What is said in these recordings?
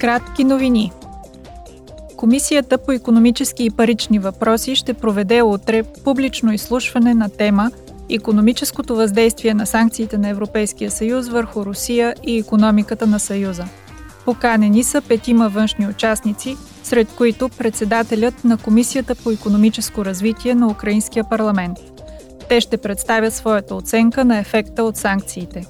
Кратки новини. Комисията по економически и парични въпроси ще проведе утре публично изслушване на тема Економическото въздействие на санкциите на Европейския съюз върху Русия и економиката на Съюза. Поканени са петима външни участници, сред които председателят на Комисията по економическо развитие на Украинския парламент. Те ще представят своята оценка на ефекта от санкциите.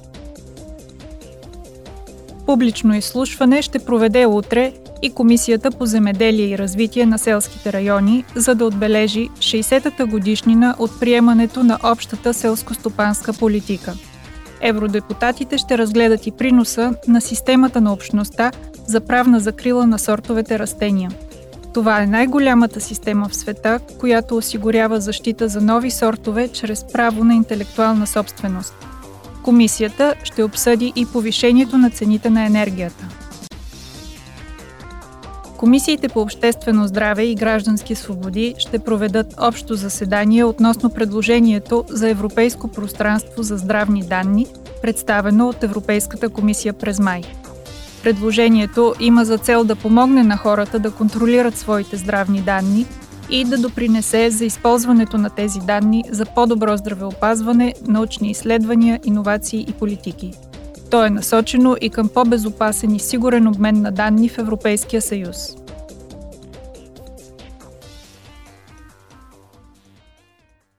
Публично изслушване ще проведе утре и Комисията по земеделие и развитие на селските райони, за да отбележи 60-та годишнина от приемането на общата селско-стопанска политика. Евродепутатите ще разгледат и приноса на системата на общността за правна закрила на сортовете растения. Това е най-голямата система в света, която осигурява защита за нови сортове чрез право на интелектуална собственост. Комисията ще обсъди и повишението на цените на енергията. Комисиите по обществено здраве и граждански свободи ще проведат общо заседание относно предложението за Европейско пространство за здравни данни, представено от Европейската комисия през май. Предложението има за цел да помогне на хората да контролират своите здравни данни и да допринесе за използването на тези данни за по-добро здравеопазване, научни изследвания, иновации и политики. То е насочено и към по-безопасен и сигурен обмен на данни в Европейския съюз.